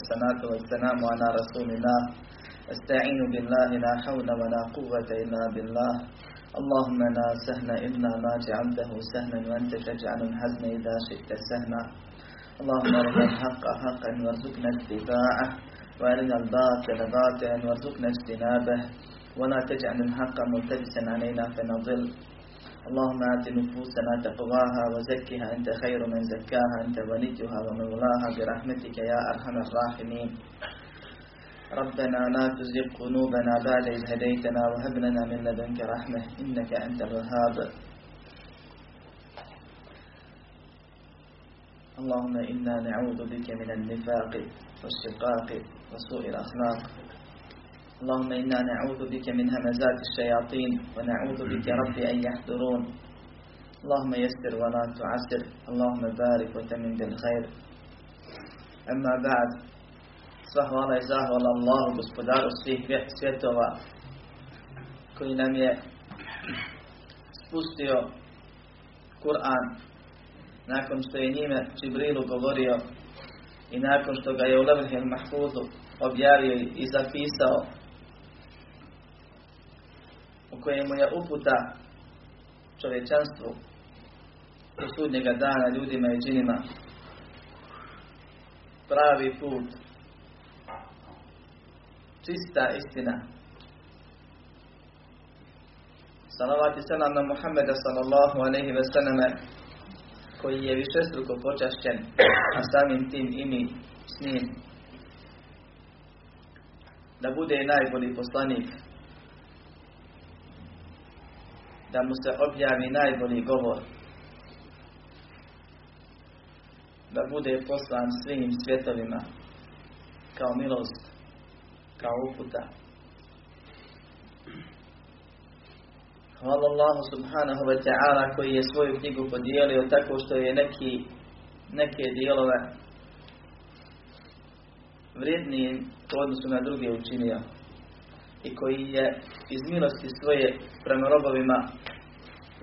الصلاة والسلام على رسول الله استعين بالله لا حول ولا قوة إلا بالله. اللهم لا سهل إلا ما جعلته سهلا وأنت تجعل الحزن إذا شئت سهلا. اللهم ارنا الحق حقا وارزقنا اتباعه وأرنا الباطل باطلا وارزقنا اجتنابه. ولا تجعل الحق ملتبسا علينا فنضل. اللهم آت نفوسنا تقواها وزكها أنت خير من زكاها أنت وليها ومولاها برحمتك يا أرحم الراحمين. ربنا لا تزغ قلوبنا بعد إذ هديتنا وهب لنا من لدنك رحمة إنك أنت الوهاب. اللهم إنا نعوذ بك من النفاق والشقاق وسوء الأخلاق. اللهم إنا نعوذ بك من همزات الشياطين ونعوذ بك ربي أن يحضرون. اللهم يسر ولا تعسر. اللهم بارك وتمن بالخير. أما بعد سبحان الله يزاه الله بسبدار السيح سيتوا كي نمي سبستيو قرآن. nakon što je njime Čibrilu govorio i nakon što ga je u Levhel Mahfuzu objavio i kojemu je uputa čovječanstvu do sudnjega dana ljudima i džinima. Pravi put. Čista istina. Salavat i selam na Muhammeda sallallahu alaihi ve selleme koji je višestruko počašćen a samim tim i mi s njim. Da bude najbolji poslanik da mu se objavi najbolji govor. Da bude poslan svim svjetovima kao milost kao uputa. Hvala Allahu subhanahu wa ta'ala koji je svoju knjigu podijelio tako što je neki, neke dijelove vrijednijim u odnosu na druge učinio i koji je iz milosti svoje prema robovima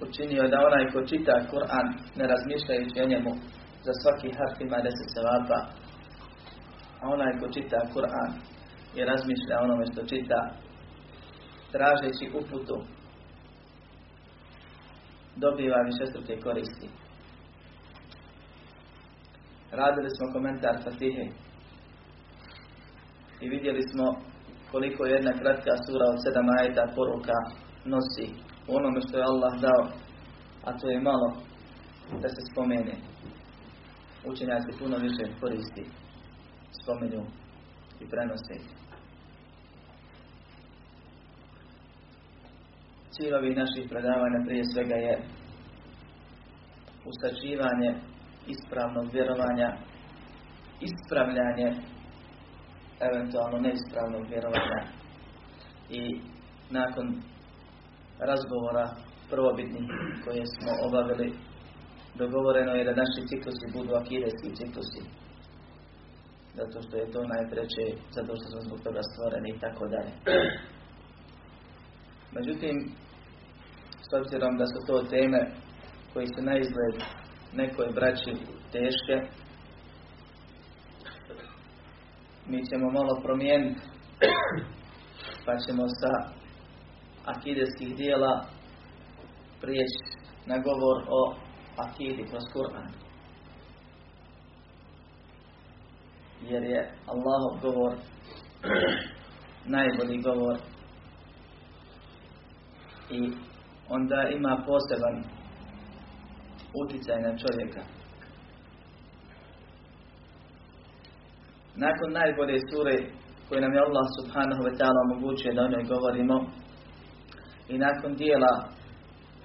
učinio da onaj ko čita Kur'an ne razmišljajući o njemu za svaki harf ima deset sevapa a onaj ko čita Kur'an i razmišlja onome što čita tražeći uputu dobiva višestruke koristi. Radili smo komentar Fatihe i vidjeli smo koliko jedna kratka sura od sedam ajeta poruka nosi u onome što je Allah dao, a to je malo da se spomene. Učenjaci puno više koristi, spomenju i prenose. Cilj ovih naših predavanja prije svega je ustačivanje ispravnog vjerovanja, ispravljanje eventualno neispravnog vjerovanja i nakon razgovora prvobitnih koje smo obavili dogovoreno je da naši ciklusi budu akideski ciklusi. Zato što je to najpreće zato što smo zbog toga stvoreni i tako dalje. Međutim s obzirom da su to teme koji su na izgled nekoj braći teške mi ćemo malo promijeniti pa ćemo sa akideskih dijela prijeći na govor o akidi kroz Kur'an. Jer je Allahov govor najbolji govor i onda ima poseban utjecaj na čovjeka. Nakon najbolje sure koje nam je Allah subhanahu wa ta'ala omogućuje da o njoj govorimo i nakon dijela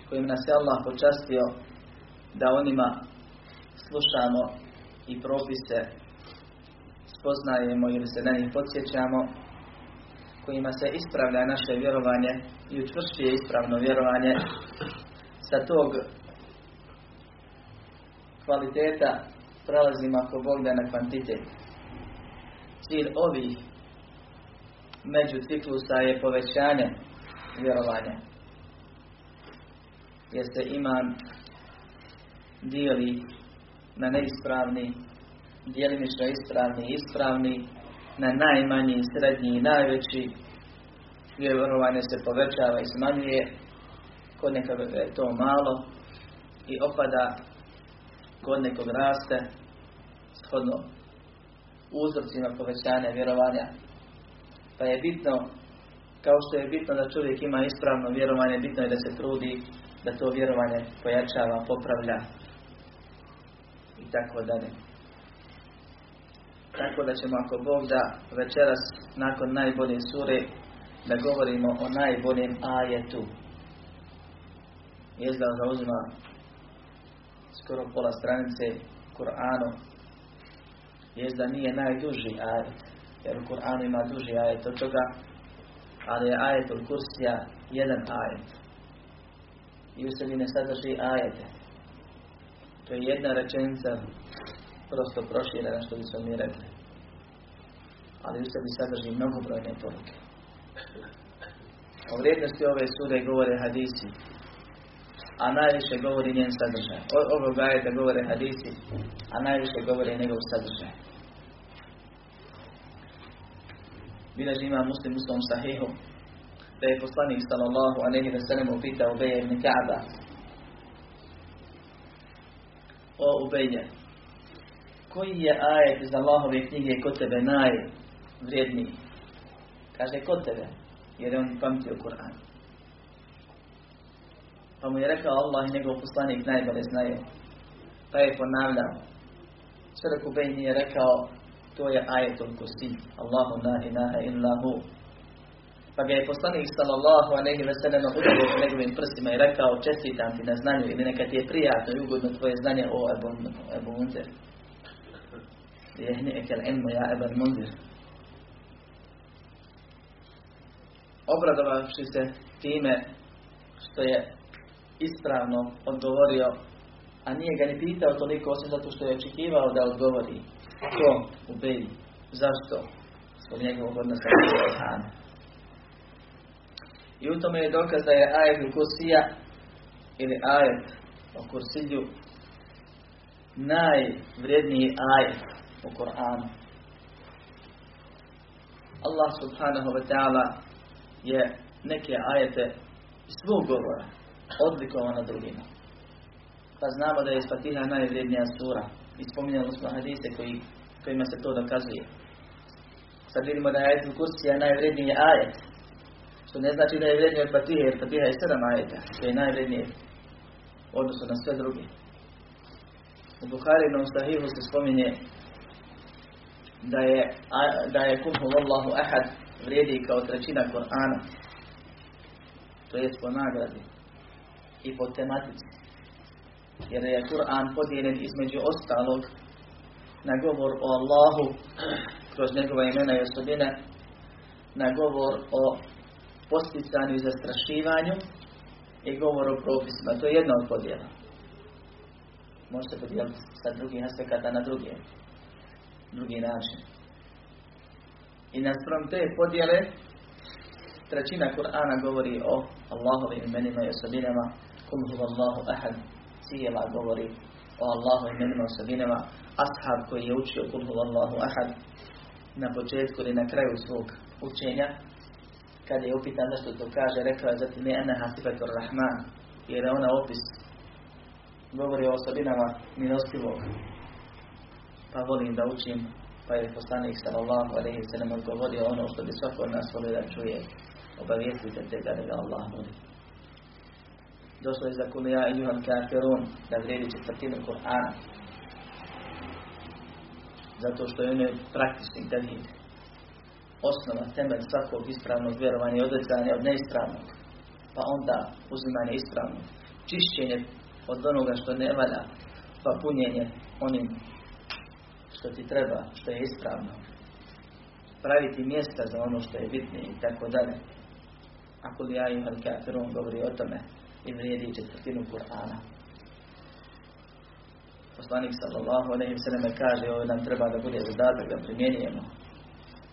kojim nas je Allah počastio da onima slušamo i propise spoznajemo ili se na njih podsjećamo kojima se ispravlja naše vjerovanje i učvršćuje ispravno vjerovanje sa tog kvaliteta prelazimo ako Bog da na kvantitet. Cilj ovih među ciklusa je povećanje vjerovanja. Jer se iman dijeli na neispravni djelimično ispravni i ispravni, na najmanji, srednji i najveći, vjerovanje se povećava i smanjuje, kod nekog je to malo i opada, kod nekog raste, shodno uzrocima povećanja vjerovanja. Pa je bitno, kao što je bitno da čovjek ima ispravno vjerovanje, bitno je da se trudi da to vjerovanje pojačava, popravlja i tako dalje. Tako da ćemo ako Bog da večeras nakon najbolje sure da govorimo o najboljem ajetu. Jest da zauzima skoro pola stranice Kur'anu. Jest da nije najduži ajet. Jer u Kur'anu ima duži ajet od toga. Ali je ajet od kursija jedan ajet. I u sebi ne sadrži ajete. To je jedna rečenica prosto proširena što bi mi rekli. Ali u sebi sadrži mnogobrojne poruke. O vrijednosti ove sude govore hadisi, a najviše govori njen sadržaj. O, ovog ajeta govore hadisi, a najviše govori njegov sadržaj. Bileži ima muslim u svom sahihu, da je poslanik sallallahu alaihi wa sallam upitao Ubeja ibn Ka'ba. O Ubeja, koji je ajet iz Allahove knjige kod tebe najvrijedniji? Kaže, kod tebe, jer je on pamtio Kur'an. Pa mu je rekao Allah i njegov poslanik najbolje znaju. Pa je ponavljao. Sve Ubej nije rekao, to je ajetul kursi. Allahu la ilaha illahu. Pa ga je poslanik sallallahu alaihi ve sellem udario po njegovim prstima i rekao, čestitam ti na znanju ili neka ti je prijatno i ugodno tvoje znanje o Ebu, Ebu Munzir. Jehni ekel ja Ebu Munzir. obradovavši se time što je ispravno odgovorio, a nije ga ni pitao toliko osim zato što je očekivao da odgovori. To u Beji. Zašto? Svog njegovog odnosa Kur'ana. I u tome je dokaz da je ajet kursija ili ajet o kursilju najvredniji ajet u Kur'anu. Allah subhanahu wa ta'ala je neke ajete svog govora odlikovano drugima. Pa znamo da je Fatiha najvrijednija sura. I spominjali smo hadise koji, kojima se to dokazuje. Sad vidimo da je ajet kursija najvrijedniji ajet. Što ne znači da je vredniji od Fatiha, jer Fatiha je sedam ajeta. To je najvrijednije odnosno na sve druge. U Buharinom sahihu se spominje da je, da je kulhu Allahu ahad vrijedi kao trećina Korana. To je po nagradi i po tematici. Jer je Kur'an podijeljen između ostalog na govor o Allahu kroz njegova imena i osobine, na govor o posticanju i zastrašivanju i govor o propisima. To je jedna od podjela. Može se podijeliti sa drugih aspekata na drugi, drugi način. I naspram te podjele, trećina Kur'ana govori o Allahovim imenima i osobinama, kum Allahu ahad, cijela govori o Allahu imenima osobinama, ashab koji je učio kum Allahu ahad, na početku ili na kraju svog učenja, kada je upitan nešto to kaže, rekao je zatim je ena hasifatur rahman, jer je ona opis, govori o osobinama milostivog, pa volim da učim pa je poslanik sallallahu alaihi sallam odgovorio ono što bi svako od nas volio da čuje. Obavijestite te da ga Allah voli. Došlo je za kulija i juhan kafirun da vrijedi četvrtinu Kur'ana. Zato što je ono praktični dalil. Osnova, temelj svakog ispravnog vjerovanja i odricanja od neispravnog. Pa onda uzimanje ispravnog. Čišćenje od onoga što ne valja. Pa punjenje onim što ti treba, što je ispravno. Praviti mjesta za ono što je bitnije i tako dalje. Ako li ja imam kafirun govori o tome i vrijedi četvrtinu Kur'ana. Poslanik sallallahu alaihi sallam kaže ovo nam treba da bude zadatak da primjenjujemo.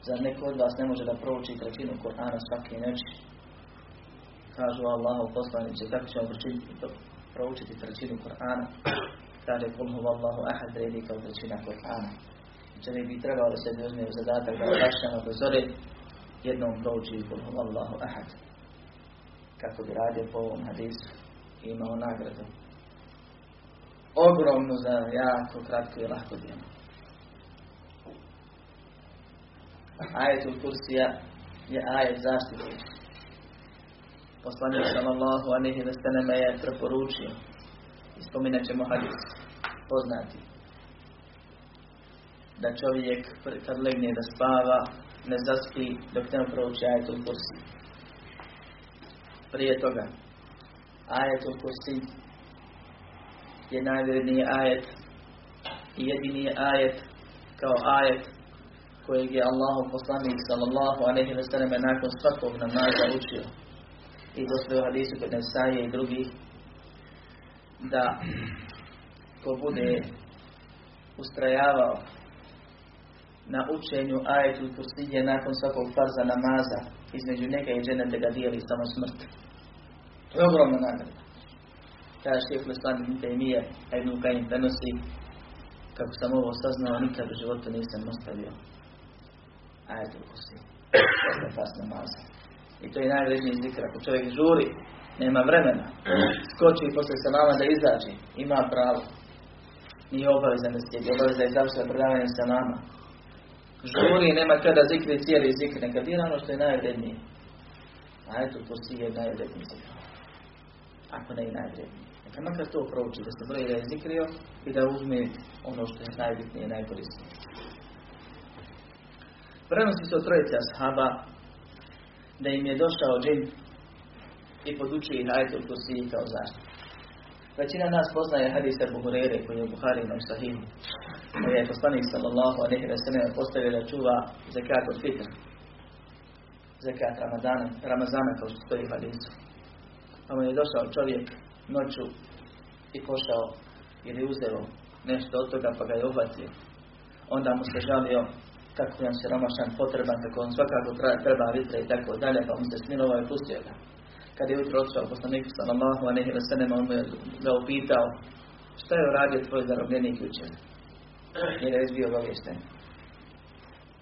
Zar neko od vas ne može da prouči trećinu Kur'ana svake noći? Kažu Allahu poslaniće, tako ćemo proučiti trećinu Kur'ana. Kaže kul huwa Allahu ahad redi kao trećina Kur'ana. čovjek bi trebao da se uzme u zadatak da obrašćamo do zore, jednom prouči kul Allahu ahad. Kako bi radio po ovom hadisu i imao nagradu. Ogromnu za jako kratko i lahko djelo. Ajetul kursija je ajet zaštite. Poslanik sallallahu alaihi ve sellem je preporučio. Spominat hadis poznati. Da čovjek kad legne da spava, ne zaspi dok ne prouči ajetul kursi. Prije toga, ajetul kursi je najvredniji ajet i jedini ajet kao ajet kojeg je Allahu poslanik sallallahu alaihi wa sallam nakon svakog namaza učio i došlo u hadisu kod Nesaje i drugih da ko bude ustrajavao na učenju ajetu kursije nakon svakog farza namaza između neka i dženete ga dijeli samo smrt. To je ogromna nagrada. Kaže šeheh Leslan ibn Taymiye, a Ibn Kajim prenosi kako sam ovo saznao, nikad u životu nisam ostavio ajetu kursije. Posle fars namaza. I to je najvredniji zikr. Ako čovjek žuri, nema vremena, skoči i posle salama da izađe, ima pravo. Nije obavezan da sjedi, obavezan je završava predavanje sa nama. Žuri, nema kada zikri cijeli zikr, neka dira ono što je najvrednije. A eto, to si je najvredniji. Ako ne i najvredniji. Neka makar to prouči, da se broji da i da uzme ono što je najbitnije i najkorisnije. Prenosi se od trojice ashaba da im je došao džin i podučio ih ajetul kursi kao zaštitu. Većina nas poznaje hadisa Buhurere koji je u Buharinom sahihu. Koji je poslanik sallallahu alaihi wa sallam postavio da čuva zekat od fitr. Zekat Ramadana, Ramazana kao što stoji hadisu. Pa mu je došao čovjek noću i pošao ili uzeo nešto od toga pa ga je uhvatio. Onda mu se žalio kako je on siromašan, potreban, kako on svakako treba vitra i tako dalje, pa mu se smilovao i pustio ga. Kad je ujutro otišao poslanik sallallahu alejhi ve sellem, on mu je ga upitao šta je uradio tvoj zarobljenik jučer? Jer je izbio obavješten.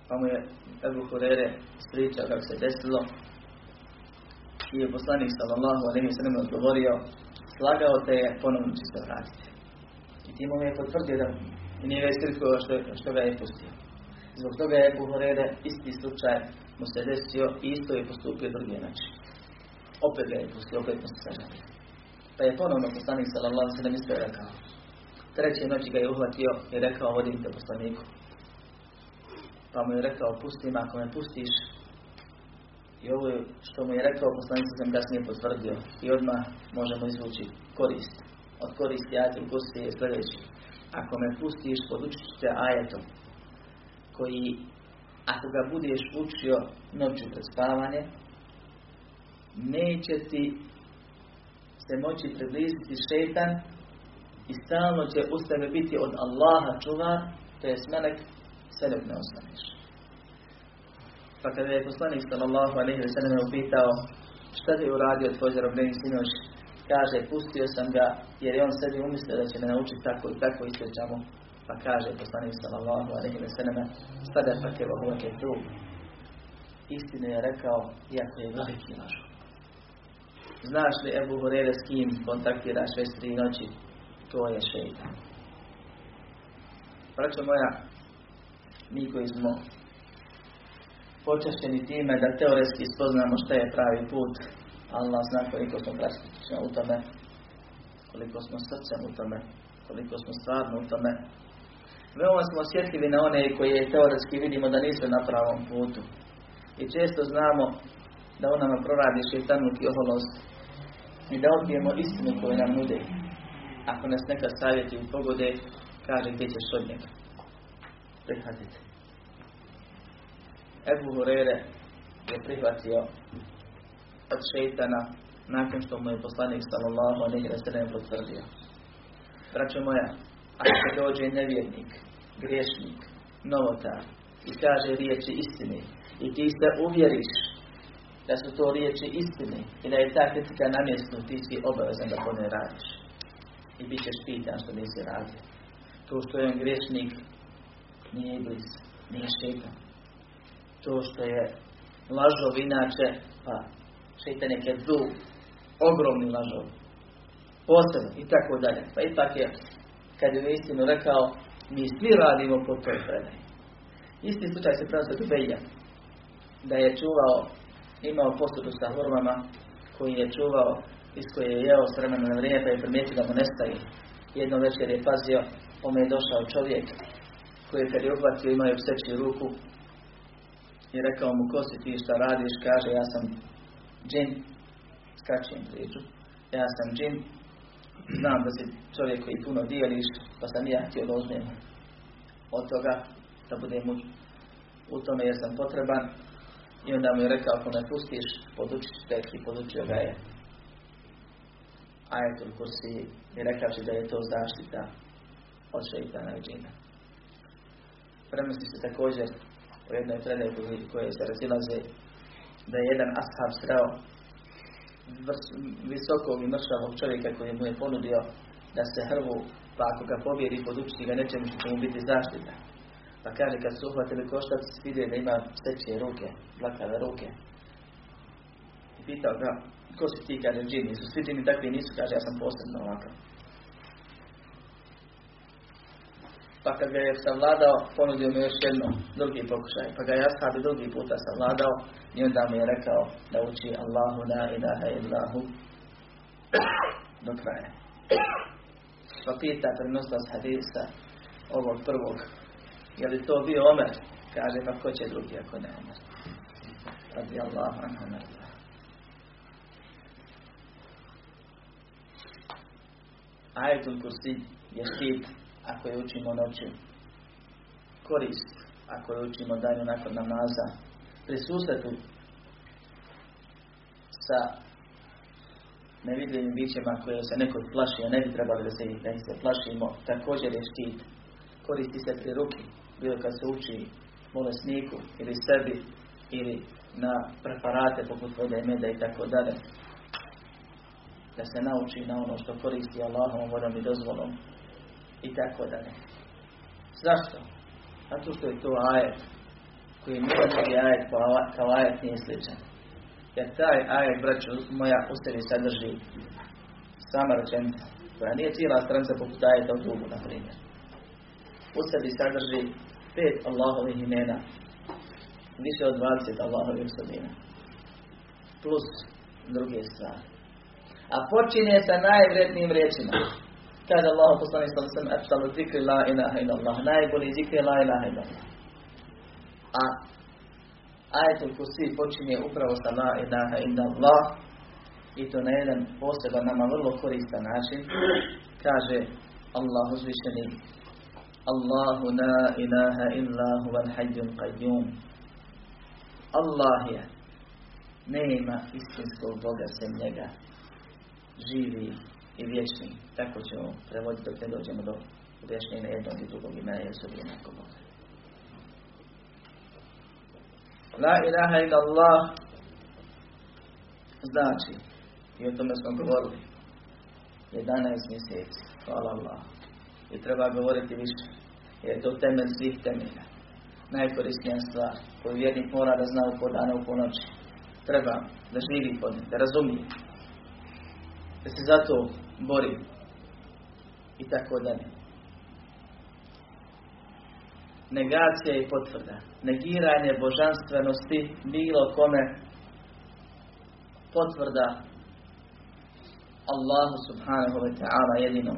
Pa mu je Ebu Hurere ispričao kako se desilo i je poslanik sallallahu alejhi ve sellem odgovorio slagao te je, ponovno će se vratiti. I tim mu je potvrdio da nije iskrikao što, što ga je pustio. Zbog toga je Ebu isti slučaj mu se desio i isto je postupio drugi način. Opet ga je pustio, opet mu se sažalio. Pa je ponovno poslanik sallallahu sallam isto rekao. Treće noći ga je uhvatio i rekao vodim te poslaniku. Pa mu je rekao pusti ako me pustiš. I ovo je što mu je rekao poslanik sam kasnije potvrdio. I odmah možemo izvući korist. Od koristi ajetom kursi je sljedeći. Ako me pustiš, podučit te ajetom koji ako ga budeš učio noću pred spavanje, neće ti se moći približiti šetan i stalno će uz biti od Allaha čuva, to je smelek, sve dok ne ostaneš. Pa kada je poslanik sallallahu alaihi wa sallam upitao šta je uradio tvoj zarobljeni sinoć, kaže, pustio sam ga jer je on sebi umislio da će me naučiti tako i tako ispričamo pa kaže poslanik sallallahu alejhi ve selleme sada pa ke huwa tu. Istinu je rekao iako je veliki laž. Znaš li Ebu Hurere s kim kontaktiraš već tri noći? To je šeitan. Braćo moja mi koji smo počešćeni time da teoretski spoznamo šta je pravi put Allah zna koliko smo praktično u tome koliko smo srcem u tome koliko smo stvarno u tome Veoma smo osjetljivi na one koje teoretski vidimo da nisu na pravom putu. I često znamo da on nama proradi šeitanuk i oholost i da odbijemo istinu koju nam nude. Ako nas neka savjeti u pogode, kaže gdje ćeš od njega. Ebu Hurere je prihvatio od šeitana nakon što mu je poslanik sallallahu alaihi wa sallam potvrdio. Braćo moja, ako dođe nevjernik, griješnik, novotar i kaže riječi istine i ti se uvjeriš da su to riječi istine i da je ta kritika na mjestu, ti si obavezan da to ne radiš. I bit ćeš pitan što nisi radio. To što je on griješnik, nije iblis, nije šeitan. To što je lažov inače, pa šeitan je kedu, ogromni lažov, posebno i tako dalje. Pa ipak je, kad je istinu rekao, mi svi radimo po toj predaji. Isti slučaj se prenosi od Beja, da je čuvao, imao posudu sa hormama, koji je čuvao, iz koje je jeo s vremena na vrijeme, pa je primijetio da mu nestaje. Jedno večer je pazio, ome je došao čovjek, koji kad je uhvatio imao je pseći ruku i rekao mu, ko si ti šta radiš, kaže, ja sam džin, skraćujem priču, ja sam džin, znam da si čovjek koji puno dijeliš, pa sam ja htio da od toga, da budem u, u tome jer sam potreban. I onda mu je rekao, ako me pustiš, podučit ću i podučio ga je. Ajetul kursi i da je to zaštita od šeitana i džina. Premisli se također u jednoj predaji koje se razilaze da je jedan ashab sreo visokog i mršavog čovjeka koji mu je ponudio da se hrvu, pa ako ga pobjedi, podučiti ga nečemu što će mu biti zaštita. Pa kaže, kad su uhvatili koštac, vidio da ima steće ruke, dlakave ruke. I pitao ga, ko si ti, kaže, džini, su svi džini takvi nisu, kaže, ja sam posebno ovakav. Pa kad ga je savladao, ponudio mu još jedno, drugi pokušaj. Pa ga je ashabi drugi puta savladao i onda mu je rekao da uči Allahu la ilaha illahu do kraja. Pa pita prenoslas hadisa ovog prvog, je li to bio Omer? Kaže, pa ko će drugi ako ne Omer? Radi Allahu anhu narda. Ajetul kursi je štit ako je učimo noću. Korist ako je učimo danju nakon namaza. Pri susretu sa nevidljivim bićima koje se neko plaši, a ne bi trebali da se, da se plašimo, također je štit. Koristi se pri ruki, bilo kad se uči bolesniku ili sebi ili na preparate poput vode i meda i tako dalje. Da se nauči na ono što koristi Allahom, vodom i dozvolom i tako dalje. Zašto? Zato što je to ajet koji je milostiv ajet kao ajet nije sličan. Jer taj ajet, braću moja, u sebi sadrži sama rečenica, koja nije cijela stranca poput ajeta u dugu, na primjer. U sebi sadrži pet Allahovih imena, više od 20 Allahovih osobina, plus druge stvari. A počinje sa najvrednijim riječima. Kaže Allah poslani sallam sam eftalu zikri la ilaha ila Allah. Najbolji zikri la ilaha ila Allah. A ajetul kursi počinje upravo sa la ilaha ila Allah. I to na jedan poseban nama vrlo koristan način. Kaže Allah uzvišeni Allahu la ilaha illa huva hayyul qayyum. Allah je nema istinskog Boga sem njega. Živi i vječni. Tako ćemo prevoditi dok ne dođemo do objašnjenja jednog i drugog imena i osobina ako Boga. La ilaha illa Allah znači, i o tome smo govorili, 11 mjeseci, hvala Allah. I treba govoriti više, jer je to temelj svih temelja. Najkorisnija stvar koju vjernik mora da zna u podane u ponoći. Treba da živi pod da razumije. Da se zato bori. I tako dalje. Negacija i potvrda. Negiranje božanstvenosti bilo kome potvrda Allahu subhanahu wa ta'ala jedinom.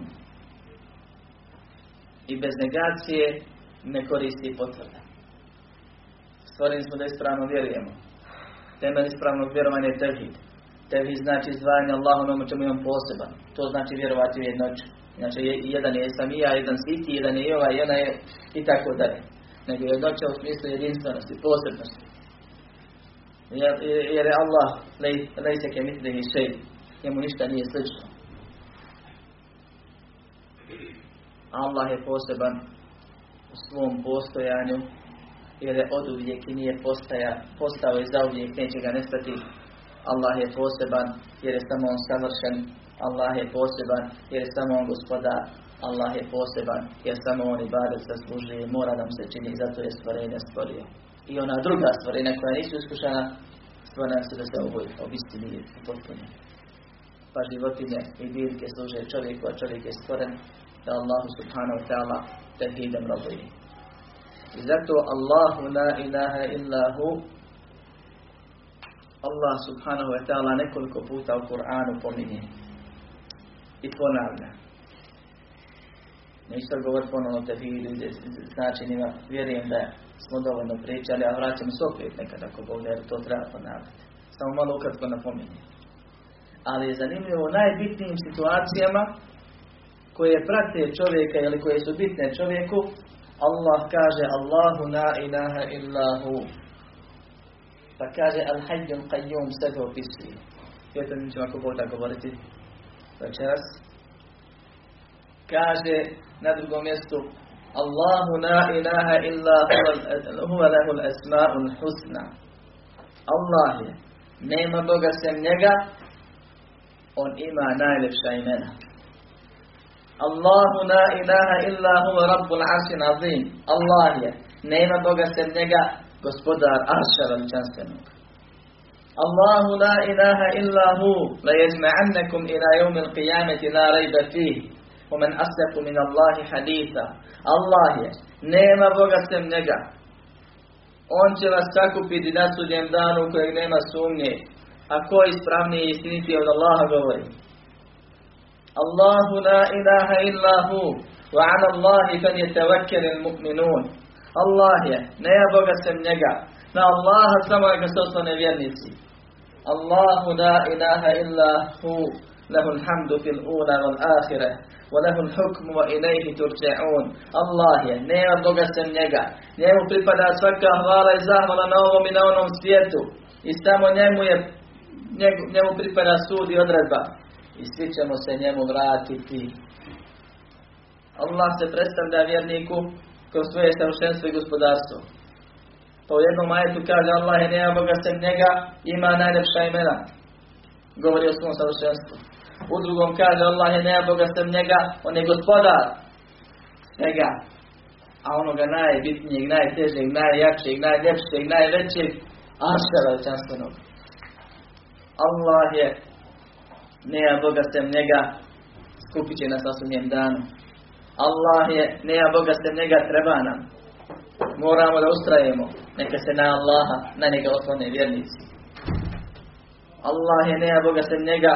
I bez negacije ne koristi potvrda. Stvoreni smo da ispravno vjerujemo. Temelj ispravnog vjerovanja je tevhid. Tevhid znači izdvajanje Allahu na čemu imam poseban. To znači vjerovati u jednoću. Znači jedan je sam i ja, jedan si ti, jedan je i ovaj, jedna je i tako dalje. Nego jednoća u smislu jedinstvenosti, posebnosti. Jer, jer je Allah lejse ke mitlihi šej. Njemu ništa nije slično. Allah je poseban u svom postojanju jer je od uvijek i nije postaja, postao i zauvijek, neće ga nestati. Allah je poseban jer je samo on savršen, Allah je poseban jer je samo on gospodar. Allah je poseban jer samo on i bade zaslužuje mora nam se čini zato je stvorenje stvorio. I ona druga stvorenja koja nisu iskušana stvorena su da se ovoj obistini i potpuni. Pa životinje i biljke služe čovjeku, a čovjek je stvoren da Allahu subhanahu wa ta'ala tevhidem robuje. I zato Allahu la ilaha illahu Allah subhanahu wa ta'ala nekoliko puta u Kur'anu pominje i ponavlja. Neću govoriti ponovno tevhidu znači nima, vjerujem da smo dovoljno pričali, a vraćamo se opet nekada ako Bog jer to treba ponavljati. Samo malo ukratko napominje. Ali je zanimljivo u najbitnijim situacijama koje prate čovjeka ili koje su bitne čovjeku, Allah kaže Allahu la ilaha illahu. Pa kaže al hayyul qayyum sebe opisuje. Vjerujem mi ćemo ako Bog da govoriti večeras. Kaže na drugom mjestu Allahu la ilaha illa huwa lahu al-asma'ul husna. Allah je, nema Boga sem njega, on ima najljepša imena. Allahu la ilaha illa huwa rabbul aršin azim. Allah je, nema Boga sem njega, gospodar arša veličanstvenog. Allahu la ilaha illa hu, la yajma'annakum ila yawmil qiyamati la rayba fihi. ومن أصدق من الله حديثا Allah je, nema Boga sem njega. On će vas sakupiti na sudnjem danu kojeg nema sumnje. A ko ispravnije i istiniti od Allaha govori? Allahu la ilaha illa hu, wa ala Allahi fan yatawakkal al-mu'minun. Allah je, nema Boga sem njega. Na Allaha samo je gospodstvo nevjernici. Allahu da ilaha illa hu, lehu hamdu fil ula wal ahire, wa lehu hukmu wa ilaihi turđe'un. Allah je, nema Boga sem njega. Njemu pripada svaka hvala i zahvala na ovom i na onom svijetu. I samo njemu je njemu pripada sud i odredba. I svi ćemo se njemu vratiti. Allah se predstavlja vjerniku kroz svoje savršenstvo i gospodarstvo. Pa u jednom majetu kaže Allah je nema Boga sem njega, ima najljepša imena. Govori o svom savršenstvu. U drugom kaže Allah je nema Boga sem njega, on je gospodar svega. A onoga najbitnijeg, najtežeg, najjačeg, najljepšeg, najvećeg, arša veličanstvenog. Allah je nema Boga sem njega, skupit će nas na sudnjem danu. Allah je, nema Boga sem njega, treba nam. Moramo da ustrajemo, neka se na Allaha, na njega oslone vjernici. Allah je, nema Boga sem njega,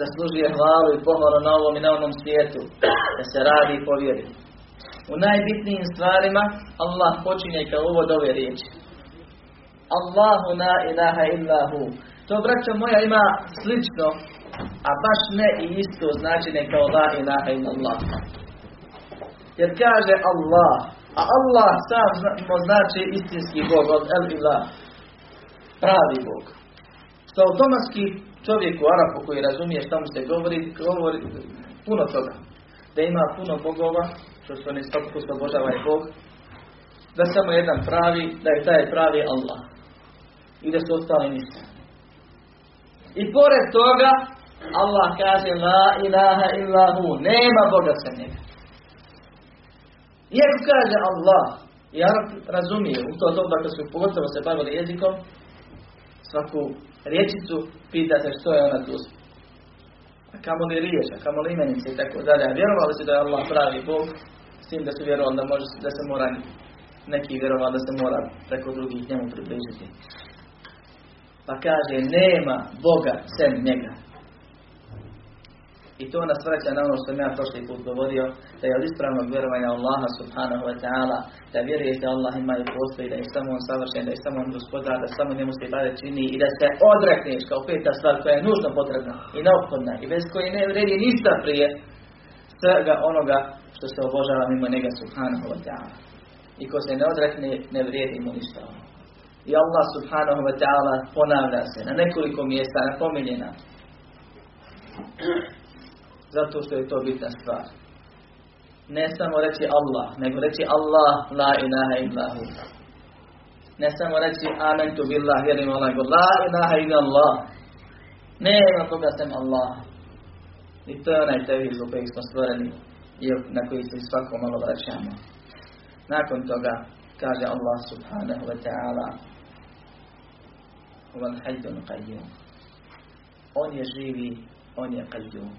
zaslužuje hvalu i pohvalu na ovom i na onom svijetu, da se radi i povjeri. U najbitnijim stvarima Allah počinje kao uvod ove riječi. Allahu la ilaha illahu. To, braćo moja, ima slično, a baš ne i isto značenje kao la ilaha illallah. Jer kaže Allah, a Allah sam znači istinski Bog od el ilah, pravi Bog. Što automatski čovjeku Arapu koji razumije šta mu se govori, govori puno toga. Da ima puno bogova, što se oni sto obožava je Bog, da samo jedan pravi, da je taj pravi Allah. I da su ostali ništa. I pored toga, Allah kaže La ilaha illahu, nema Boga sa njega. Iako kaže Allah, Arab razumije u to doba kad su pogotovo se bavili jezikom, svaku riječicu pita se što je ona tu. A kamo li riječ, a kamo li imenice i tako dalje. A vjerovali su da je Allah pravi Bog, s tim da su vjerovali da, može, da se mora, neki vjerovali da se mora preko drugih njemu približiti. Pa kaže, nema Boga sem njega. I to nas vraća na ono što sam ja prošli put govorio, da je od ispravnog vjerovanja Allaha subhanahu wa ta'ala, da vjeruješ da Allah ima i postoji, da je samo on savršen, da je samo on gospodar, da samo njemu se bade čini i da se odrekneš kao peta stvar koja je nužno potrebna i neophodna i bez koje ne vredi ništa prije svega onoga što se obožava mimo njega subhanahu wa ta'ala. I ko se ne odrekne, ne vrijedi mu ništa. I Allah subhanahu wa ta'ala ponavlja se na nekoliko mjesta, napominje nam. Zato što je to bitna stvar. Ne samo reći Allah, nego reći Allah, la ilaha illahu. Ne samo reći amentu billah, vjerujem Allah, nego la ilaha illallah. Nema Boga sem Allah. I to je onaj tevhid zbog kojeg smo stvoreni i na koji se svako malo vraćamo. Nakon toga kaže Allah subhanahu wa ta'ala Wal hajdun qayyum On je živi, on je qayyum.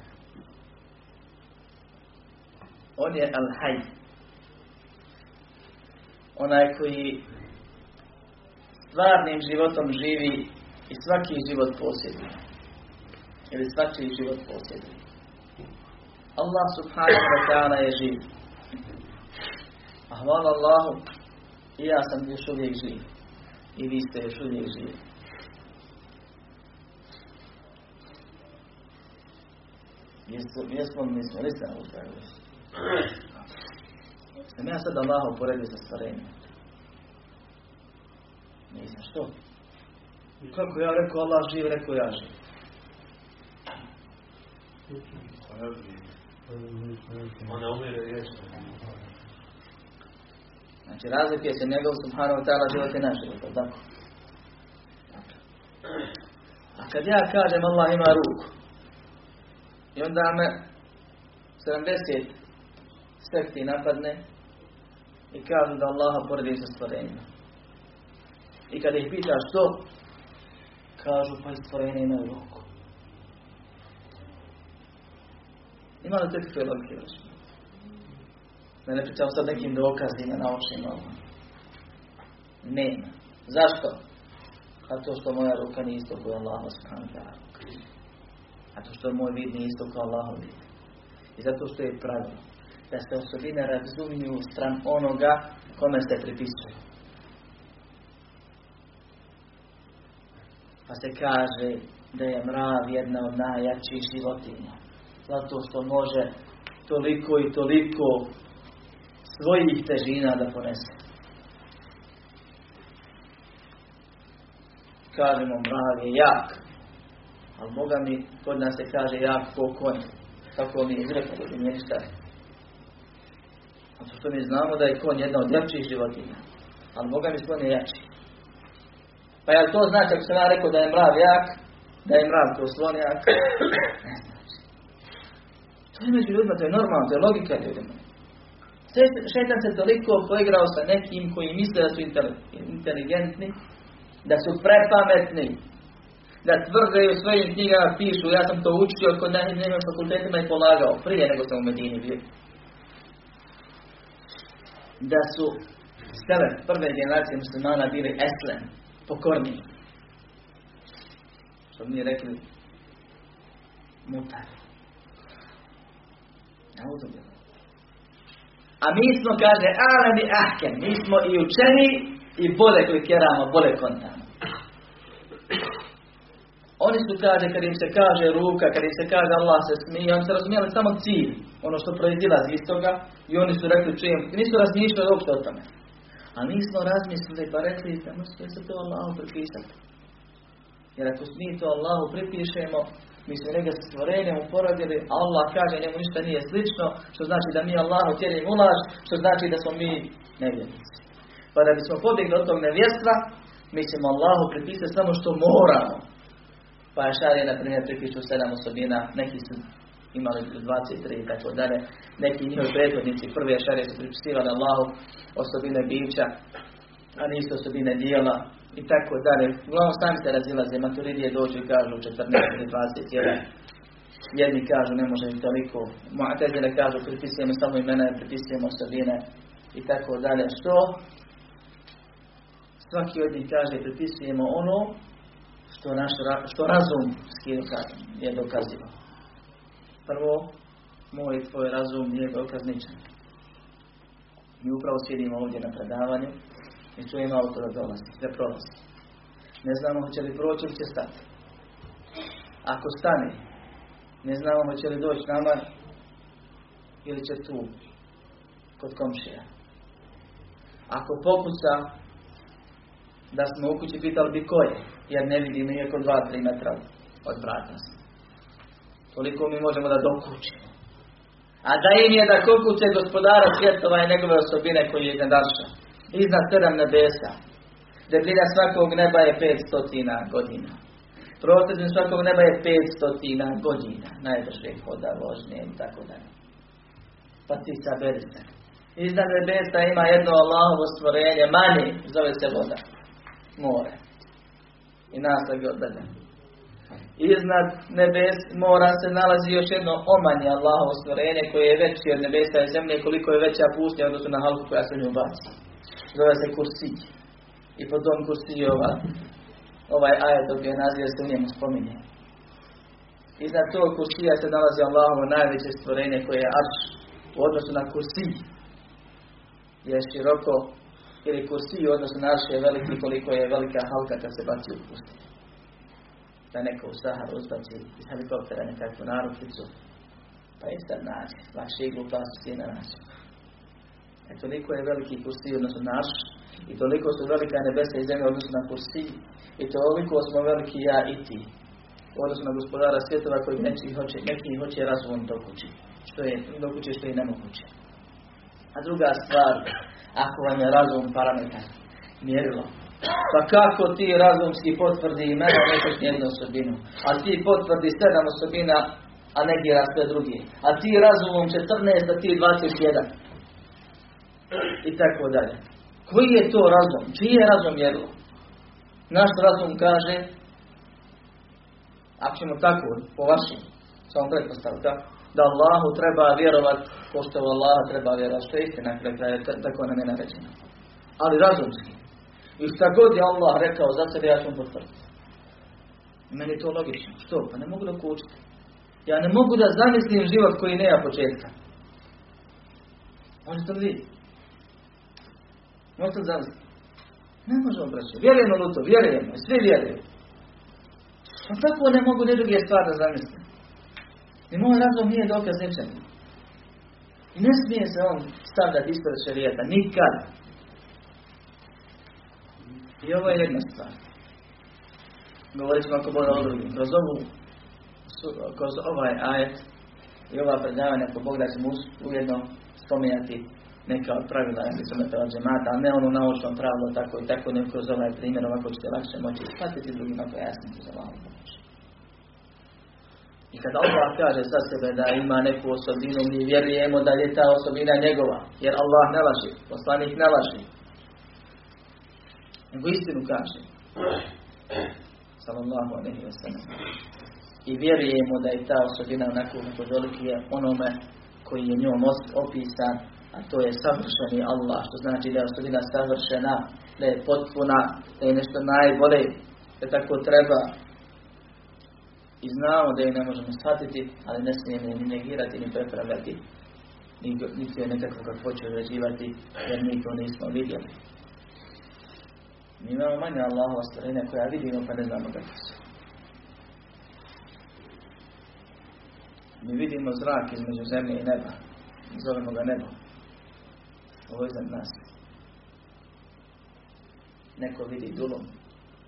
On je al-haj. Onaj koji stvarnim životom živi i svaki život posjeduje. Ili svaki život posjeduje. Allah subhanahu wa ta'ala je živ. A hvala Allahu, i ja sam još uvijek živ. I vi ste još uvijek živi. Jesmo, nismo, nisam uzgledali. Sam ja sad Allah uporedio sa stvarenjem. Nisam, što? Kako ja rekao Allah živ, rekao ja živ. Ona umire vječno. Znači razlikuje se njegov subhanahu ta'ala život i naš život, tako? A kad ja kažem Allah ima ruku i onda me 70 sekti napadne i kažu da Allaha poredi sa stvorenjima. I kada ih pitaš što, kažu pa i stvorenje imaju ruku. Ima li takve logike vrši? Da ne pričam sad nekim dokazima na očima. Nema. Zašto? Zato što moja ruka nije isto koja Allah subhanahu ta'ala. Zato što moj vid nije isto kao Allahov vid. I zato što je pravilo. Da se osobine razumiju stran onoga kome se pripisuju. Pa se kaže da je mrav jedna od najjačih životinja. Zato što može toliko i toliko svojih težina da ponese. Kažemo, mrav je jak. Ali Boga mi, kod nas se kaže jak ko konj. Tako mi izrekao da nije šta. Zato što mi znamo da je konj jedna od jačih životinja. Ali Boga mi slon je jači. Pa jel to znači, ako sam ja rekao da je mrav jak, da je mrav ko slon jak? Ne znači. To je među ljudima, to je normalno, to je logika ljudima. Šetan se toliko poigrao sa nekim koji misle da su inteligentni, da su prepametni, da tvrde u svojim knjigama pišu, ja sam to učio kod najnim fakultetima i polagao, prije nego sam u Medini bio. Da su stele prve generacije muslimana bili eslen, pokorni. Što mi rekli, mutar. Ne uzubilo. A mi smo, kaže, alemi ahkem, mi smo i učeni i bolje klikjeramo, bolje kontamo. Oni su, kaže, kad im se kaže ruka, kad im se kaže Allah se smije, oni su razumijeli samo cilj, ono što proizilazi iz toga, i oni su rekli čujem, nisu razmišljali uopšte o tome. A mi smo razmislili pa rekli da možete se to Allahu pripisati. Jer ako mi to Allahu pripišemo, mi smo njega stvorenjem uporadili, Allah kaže njemu ništa nije slično, što znači da mi Allahu tjerim ulaž, što znači da smo mi nevjernici. Pa da bismo pobjegli od tog nevjerstva, mi ćemo Allahu pripisati samo što moramo. Pa je šarije, na primjer, pripišu sedam osobina, neki su imali 23 i tako dalje, neki njihovi prethodnici, prve šarije su pripisivali Allahu osobine bića, a nisu osobine dijela, i tako dalje. Uglavnom sami se razilaze, maturidije dođu i kažu 14 ili 21. Jedni kažu ne može toliko. Mu'tezile kažu pripisujemo samo imena, pripisujemo osobine i tako dalje. Što? Svaki od njih kaže pripisujemo ono što, naš, što razum je dokazivo. Prvo, moj tvoj razum nije dokaz ničem. Mi upravo sjedimo ovdje na predavanju i čujemo autora dolazi, sve prolazi. Ne znamo hoće li proći ili će stati. Ako stane, ne znamo hoće li doći nama ili će tu, kod komšija. Ako pokuca, da smo u kući pitali bi ko je, jer ne vidimo iako 2-3 metra od vrata. Toliko mi možemo da dokućimo. A da im je da kokuće gospodara svjetova i njegove osobine koji je nadarša. Iznad sedam nebesa. Debljina svakog neba je pet stotina godina. Prosječni svakog neba je 500 godina, najbrže hoda, vožnje i tako dalje. Pa ti saberi se. Iznad nebesa ima jedno Allahovo stvorenje, manje, zove se voda, more. I naslage od Iznad nebes mora se nalazi još jedno omanje Allahovo stvorenje koje je veće od nebesa i zemlje koliko je veća pustinja odnosno na halku koja se nju baci. Zove se kursi. I po tom kursi ova, ovaj ajet dok je naziv se u njemu spominje. Iznad tog kursija se nalazi Allahovo najveće stvorenje koje je arš u odnosu na kursi. Je široko ili kursi u odnosu na arš je veliki koliko je velika halka kad se baci u pustinju da neko u Saharu uzbaci iz helikoptera nekakvu narupicu, pa sad nađe. Lakše iglu plasu na nađe. E toliko je veliki kursi odnosno naš, i toliko su velika nebesa i zemlja odnosno na kursi, i toliko smo veliki ja i ti. Odnosno na gospodara svjetova koji neki hoće, neki hoće razumom dokući. Što je dokući što je nemoguće. A druga stvar, ako vam je razum parametar, mjerilo, pa kako ti razumski potvrdi imena nekog jednu osobinu, a ti potvrdi sedam osobina, a negira sve drugi. A ti razumom 14, a ti 21. I tako dalje. Koji je to razum? Čiji je razum jedno? Naš razum kaže, ako ćemo tako, po vašim, samo pretpostaviti, da Allahu treba vjerovat ko što Allaha treba vjerovat, što je istina, tako nam je naređeno. Ali razumski. I šta god je Allah rekao za sebe, ja ću mu potvrditi. Meni je to logično. Što? Pa ne mogu da kučiti. Ja ne mogu da zamislim život koji nema početka. Možete li vidjeti? Možete li zamisliti? Ne možemo braći. Vjerujemo u vjerujemo. Svi vjeruju. Pa tako ne mogu ne druge stvari da zamislim. I moj razum nije dokaz ničemu. I ne smije se on stavljati ispred šarijeta. Nikad. I ovo je jedna stvar. Govorit ćemo ako bude o drugim. Kroz, ovu, kroz ovaj ajet i ova predavanja, ako Bog da ćemo ujedno spominjati neka od pravila jakih su metala džemata, a ne ono naučno pravilo tako i tako, nego kroz ovaj primjer, ovako ćete lakše moći shvatiti drugima pojasniti za malo I kada Allah kaže za sebe da ima neku osobinu, mi vjerujemo da je ta osobina njegova, jer Allah ne laži, poslanik ne laži, nego istinu kaže. Sallallahu alaihi wa. I vjerujemo da je ta osobina onako veliki je onome koji je njom opisan, a to je savršeni Allah, što znači da je osobina savršena, da je potpuna, da je nešto najbolje, da tako treba. I znamo da je ne možemo shvatiti, ali ne smijemo ni negirati, ni prepravljati, niti je nekako kako hoće uređivati, jer mi to nismo vidjeli. Mi imamo manje Allahova stvorenja koja vidimo pa ne znamo kako su. Mi vidimo zrak između zemlje i neba. Zovemo ga nebo. Ovo je za nas. Neko vidi dulom,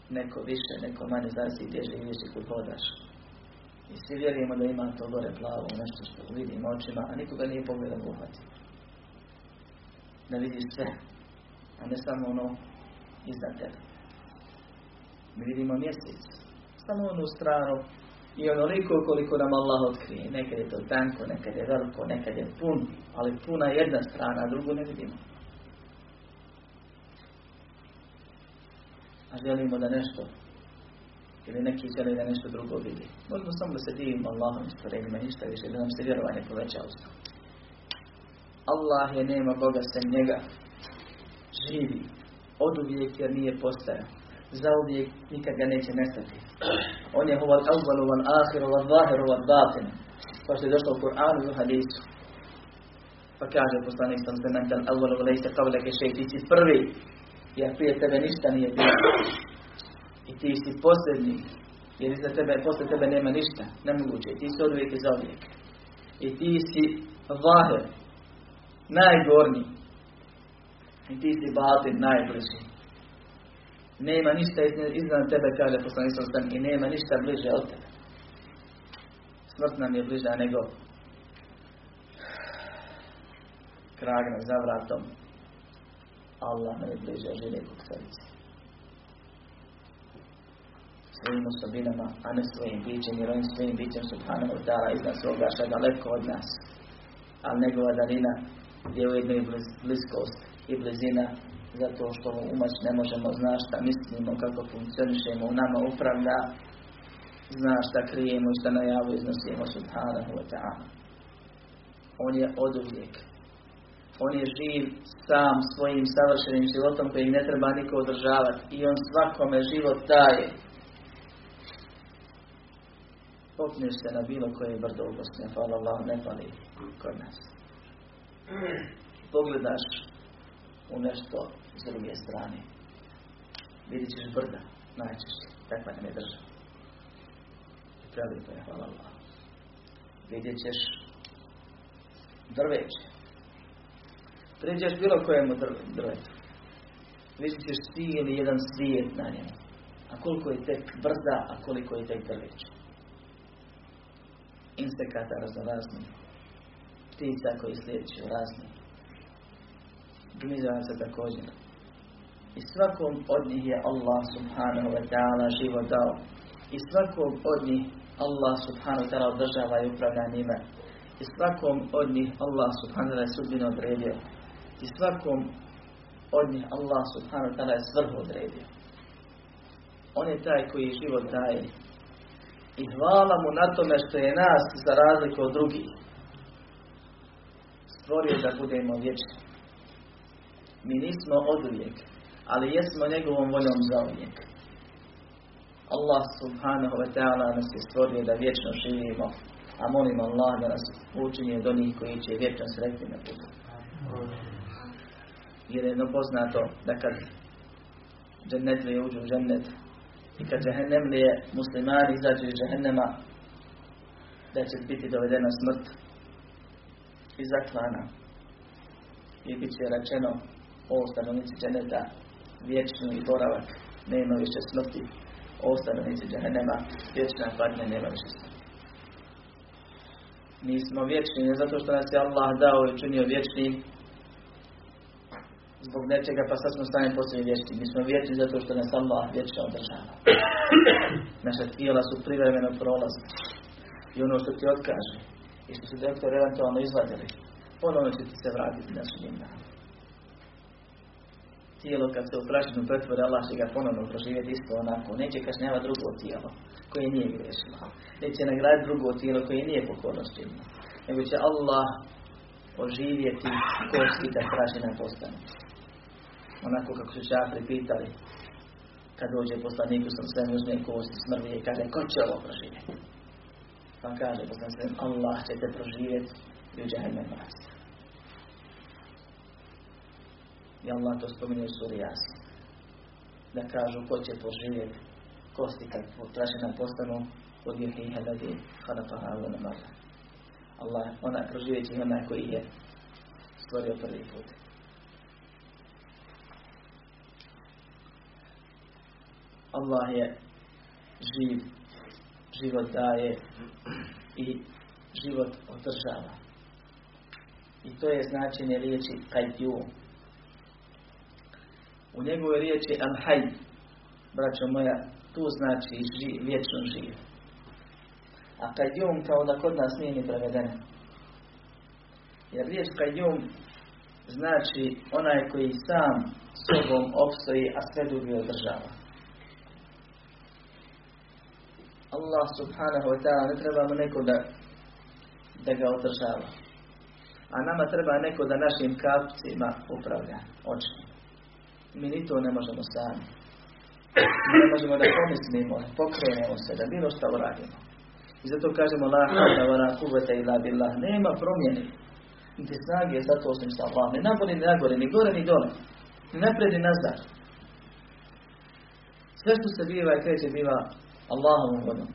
neko više, neko manje, zavisi gdje živiš i kud hodaš. I svi vjerujemo da ima to gore plavo, nešto što vidimo očima, a nikoga nije pogledao uhvati. Da vidiš sve, a ne samo ono iznad tebe. Mi vidimo mjesec, samo onu stranu i onoliko koliko nam Allah otkrije. Nekad je to tanko, nekad je veliko, nekad je pun, ali puna jedna strana, a drugu ne vidimo. A želimo da nešto ili neki žele da nešto drugo vidi. Možemo samo da se divimo Allahom stvorenjima, ništa više, da nam se vjerovanje poveća usta. Allah je nema Boga sem njega. Živi od uvijek jer nije postajao. Za uvijek nikad ga neće nestati. On je huval awvalu wal akhiru wal zahiru wal batin. Kao što je došlo u Kur'anu i u hadisu. Pa kaže poslanik sam se mental awvalu lejse kavleke šej, ti si prvi, jer prije tebe ništa nije bilo. Ti si posljednji, jer iza tebe, posle tebe nema ništa, nemoguće. Ti si od uvijek i za uvijek. I ti si zahir, najgornji, i ti si batin najbliži. Nema ništa iznad tebe, kaže poslanik sam i nema ništa bliže od tebe. Smrt nam je bliža nego krag nam za vratom. Allah nam je bliže žive kod svojim osobinama, a ne svojim bićem, jer on svojim bićem subhanahu wa ta'ala iznad svoga što daleko od nas. Ali njegova darina je ujedno i bliskost i blizina zato što umać ne možemo zna šta mislimo, kako funkcionišemo, u nama upravlja, zna šta krijemo i šta najavu iznosimo subhanahu wa ta'ala. On je od uvijek. On je živ sam svojim savršenim životom kojeg ne treba niko održavati i on svakome život daje. Popneš se na bilo koje brdo u Bosni, hvala Allah, ne pali kod nas. Pogledaš u nešto s druge strane. Vidjet ćeš brda, najčešće, takva nam je država. Je, hvala Allah. Vidjet ćeš drveće. Pređeš bilo kojemu drvetu. Vidjet ćeš cijeli jedan svijet na njemu. A koliko je tek brda, a koliko je tek drveće. Insekata raznorazni. Ptica koji sljedeće razni. Gmizavaca također. I svakom od njih je Allah subhanahu wa ta'ala život dao. I svakom od njih Allah subhanahu wa ta'ala održava i upravlja njime. I svakom od njih Allah subhanahu wa ta'ala je odredio. I svakom od njih Allah subhanahu wa ta'ala je svrhu odredio. On je taj koji život daje. I hvala mu na tome što je nas za razliku od drugih stvorio da budemo vječni. Mi nismo od uvijek, ali jesmo njegovom voljom za uvijek. Allah subhanahu wa ta'ala nas je stvorio da vječno živimo, a molim Allah da nas učini od onih koji će vječno sretni na putu. Jer je jedno poznato da kad džennetlije uđu u džennet i kad džehennemlije muslimani izađu iz džehennema da će biti dovedena smrt i zaklana. I bit će rečeno o stanovnici dženeta vječni boravak nema više smrti. O stanovnici džehennema vječna patnja nema više smrti. Mi smo vječni ne zato što nas je Allah dao i učinio vječni zbog nečega pa sad smo stavim poslije vječni. Mi smo vječni zato što nas Allah vječno održava. Naša tijela su privremeno prolazna. I ono što ti otkaže i što su doktor eventualno izvadili, ponovno će ti se vratiti na sudnjem. Tijelo kad se u prašinu pretvore, Allah će ga ponovno proživjeti isto onako. Neće kažnjava drugo tijelo koje nije grešilo. Neće nagraditi drugo tijelo koje nije pokornost Nego će Allah oživjeti kosti da prašina postane. Onako kako su šafri pitali kad dođe poslaniku sam sve uzme kosti smrvi i kaže ko će ovo proživjeti? Pa kaže poslanik Allah će te proživjeti i u džahnem baciti. I Allah to spominje u suri Yasin. Da kažu ko će poživjeti kosti kad prašina postanu od jehiha ladi halafaha na mara. Allah, ona proživjet će onaj koji je stvorio prvi put. Allah je živ, život daje i život održava. I to je značenje riječi Qayyum. U njegovoj riječi Al-Hayy, braćo moja, tu znači živ, vječno živ. A Qayyum kao da kod nas nije ni prevedena. Jer riječ Qayyum znači onaj koji sam sobom opstoji, a sve drugi održava. Allah subhanahu wa ta'ala ne treba mu neko da, da ga održava. A nama treba neko da našim kapcima upravlja očnim. Mi ni to ne možemo sami. Mi ne možemo da pomislimo, pokrenemo se, da bilo što uradimo. I zato kažemo la hawla wa la illa billah. Nema promjene. Niti snage zato osim sa Allah. Ni nagore, ni nagore, ni gore, ni dole. Ni napred, nazad. Sve što se biva i kreće biva Allahovom vodom.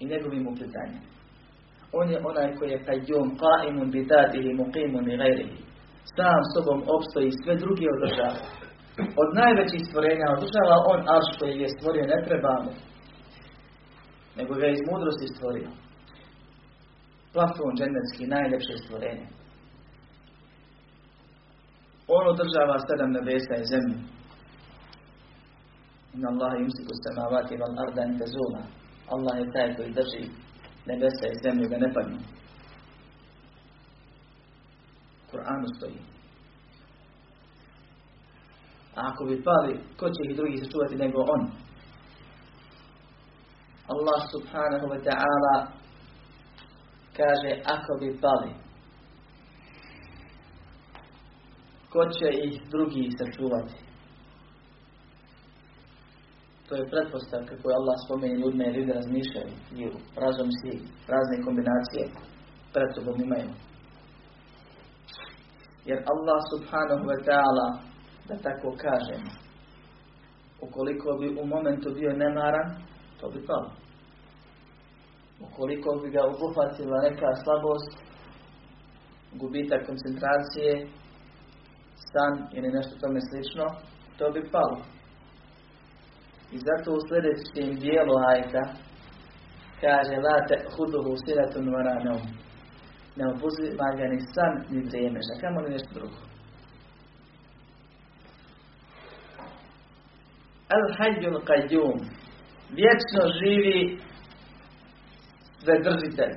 I njegovim uplitanjem. On je onaj koji je kajjum, qaimun bi datihi, muqimun i gajrihi. Sam sobom opstoji, sve drugi održava. Od najvećih stvorenja održava on arš koji je stvorio, ne treba mu. Nego ga iz mudrosti stvorio. Plafon dženevski, najljepše stvorenje. On održava sedam nebesa i zemlju. Inna Allah yumsiku samavati val arda in tazula. Allah je taj koji drži nebesa i zemlju da ne padnu. Kur'anu stoji. A ako bi pali, ko će ih drugi sačuvati nego on? Allah subhanahu wa ta'ala kaže ako bi pali, ko će ih drugi sačuvati? To je pretpostavka koju Allah spomeni ljudima i ljudi razmišljaju i razum si razne kombinacije pred sobom imaju. Jer Allah subhanahu wa ta'ala, da tako kažem, ukoliko bi u momentu bio nemaran, to bi palo. Ukoliko bi ga obuhvatila neka slabost, gubitak koncentracije, san ili nešto tome slično, to bi palo. I zato u sljedećem dijelu ajta kaže La te huduhu siratun varanom. Ne opuzima ga ni san ni vrijeme, a kamo li nešto drugo. Al hađun qayyum. Vječno živi sve držitelj.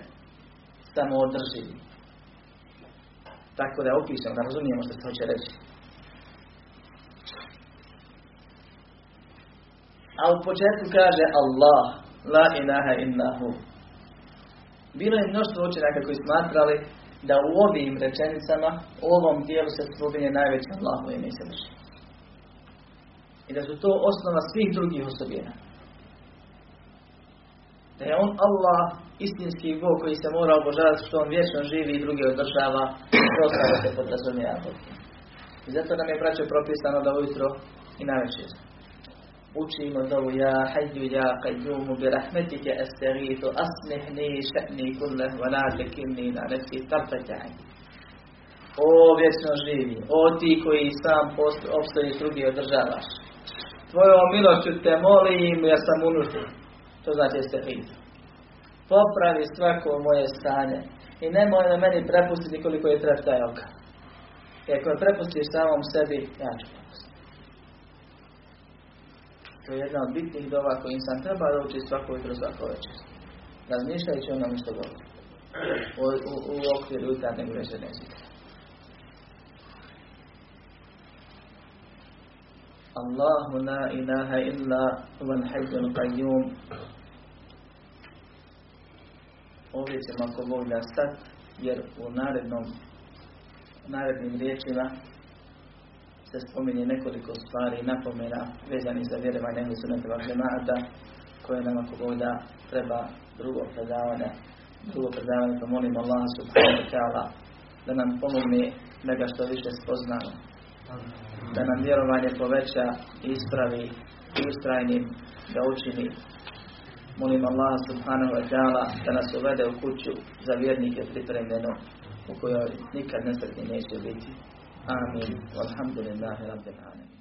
Samo održivi. Tako da opišem, da razumijemo što se hoće reći. A u početku kaže Allah, la ilaha innahu. Bilo je mnoštvo učenjaka koji smatrali da u ovim rečenicama, u ovom dijelu se spominje najveće Allahu ime i savršenje. I da su to osnova svih drugih osobina. Da je on Allah istinski Bog koji se mora obožavati što on vječno živi i drugi održava, to se podrazumijeva. I zato nam je braćo propisano da ujutro i najveće učimo dovu Ja hajju ja qayyumu bi rahmetike astagithu aslihni še'ni kulleh wa la na nefsi tarfetaj. O vječno živi, o ti koji sam opstoji drugi održavaš. Tvojom milošću te molim jer sam unutra. To znači astagithu. Popravi svako moje stanje i nemoj na meni prepustiti koliko je treptaj oka. I ako me prepustiš samom sebi, ja ću to je jedna od bitnih dova koji sam treba da uči svako jutro, svako večer. Razmišljajući onome što govori. U, u, u okviru jutarnjeg večernjeg zikra. Allahu la ilaha illa huvan hayyul qayyum. Ovdje ćemo ako Bog da stat, jer u narednom, narednim riječima se spominje nekoliko stvari i napomena vezanih za vjerovanje ehli sunnata džemata koje nam ako da treba drugo predavanje drugo predavanje pa molim Allah subhanahu wa ta'ala da nam pomogne da ga što više spoznamo da nam vjerovanje poveća ispravi i ustrajnim da učini. Molim Allah subhanahu wa ta'ala da nas uvede u kuću za vjernike pripremljeno u kojoj nikad nesretni neće biti آمين والحمد لله رب العالمين